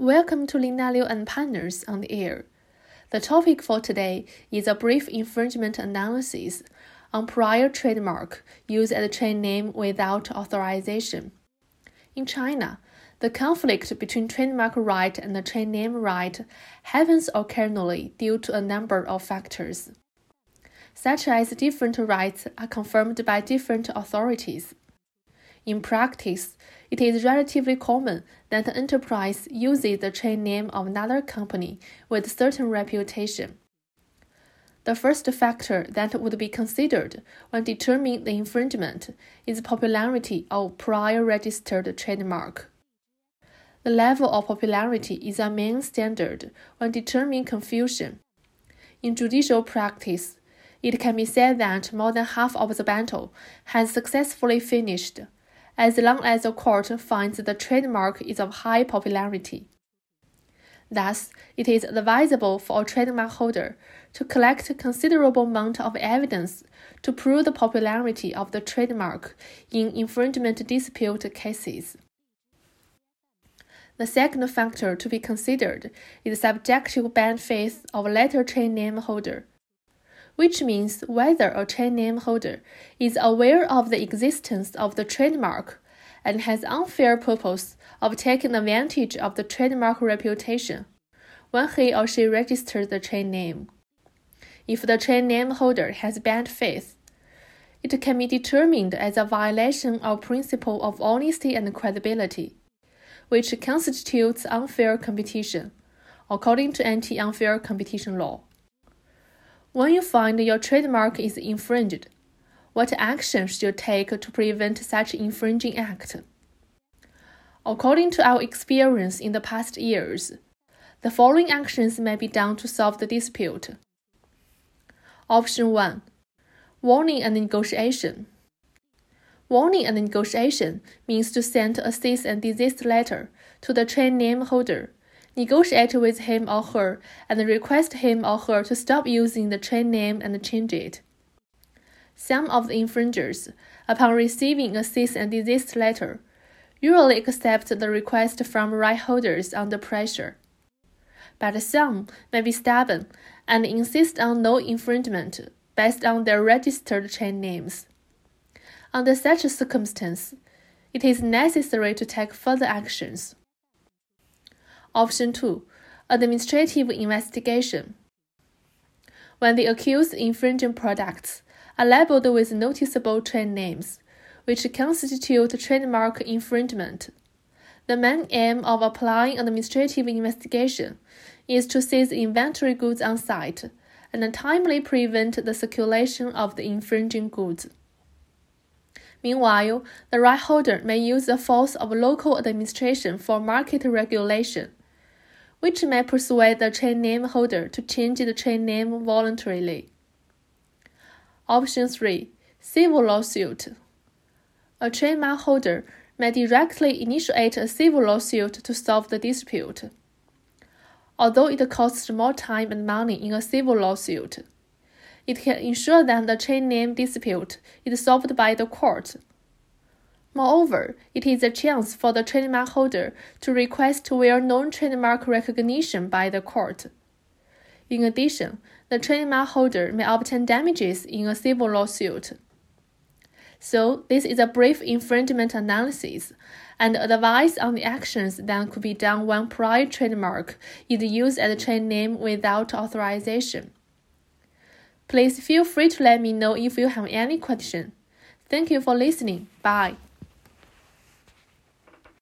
Welcome to Lina Liu and Partners on the air. The topic for today is a brief infringement analysis on prior trademark used as a trade name without authorization. In China, the conflict between trademark right and the trade name right happens occasionally due to a number of factors, such as different rights are confirmed by different authorities. In practice, it is relatively common that an enterprise uses the trade name of another company with certain reputation. The first factor that would be considered when determining the infringement is popularity of prior registered trademark. The level of popularity is a main standard when determining confusion. In judicial practice, it can be said that more than half of the battle has successfully finished as long as the court finds the trademark is of high popularity. Thus, it is advisable for a trademark holder to collect a considerable amount of evidence to prove the popularity of the trademark in infringement dispute cases. The second factor to be considered is the subjective bad faith of letter trade name holder which means whether a trade name holder is aware of the existence of the trademark and has unfair purpose of taking advantage of the trademark reputation when he or she registers the trade name. If the trade name holder has bad faith, it can be determined as a violation of principle of honesty and credibility, which constitutes unfair competition, according to anti-unfair competition law. When you find your trademark is infringed, what action should you take to prevent such infringing act? According to our experience in the past years, the following actions may be done to solve the dispute. Option 1 Warning and negotiation. Warning and negotiation means to send a cease and desist letter to the trade name holder negotiate with him or her, and request him or her to stop using the trade name and change it. Some of the infringers, upon receiving a cease and desist letter, usually accept the request from right holders under pressure. But some may be stubborn and insist on no infringement based on their registered trade names. Under such a circumstance, it is necessary to take further actions. Option 2 Administrative investigation. When the accused infringing products are labeled with noticeable trade names, which constitute trademark infringement, the main aim of applying administrative investigation is to seize inventory goods on site and timely prevent the circulation of the infringing goods. Meanwhile, the right holder may use the force of local administration for market regulation which may persuade the trade name holder to change the trade name voluntarily. Option 3 Civil lawsuit. A trademark holder may directly initiate a civil lawsuit to solve the dispute. Although it costs more time and money in a civil lawsuit, it can ensure that the trade name dispute is solved by the court Moreover, it is a chance for the trademark holder to request well-known trademark recognition by the court. In addition, the trademark holder may obtain damages in a civil lawsuit. So, this is a brief infringement analysis and advice on the actions that could be done when prior trademark is used as a trade name without authorization. Please feel free to let me know if you have any question. Thank you for listening. Bye.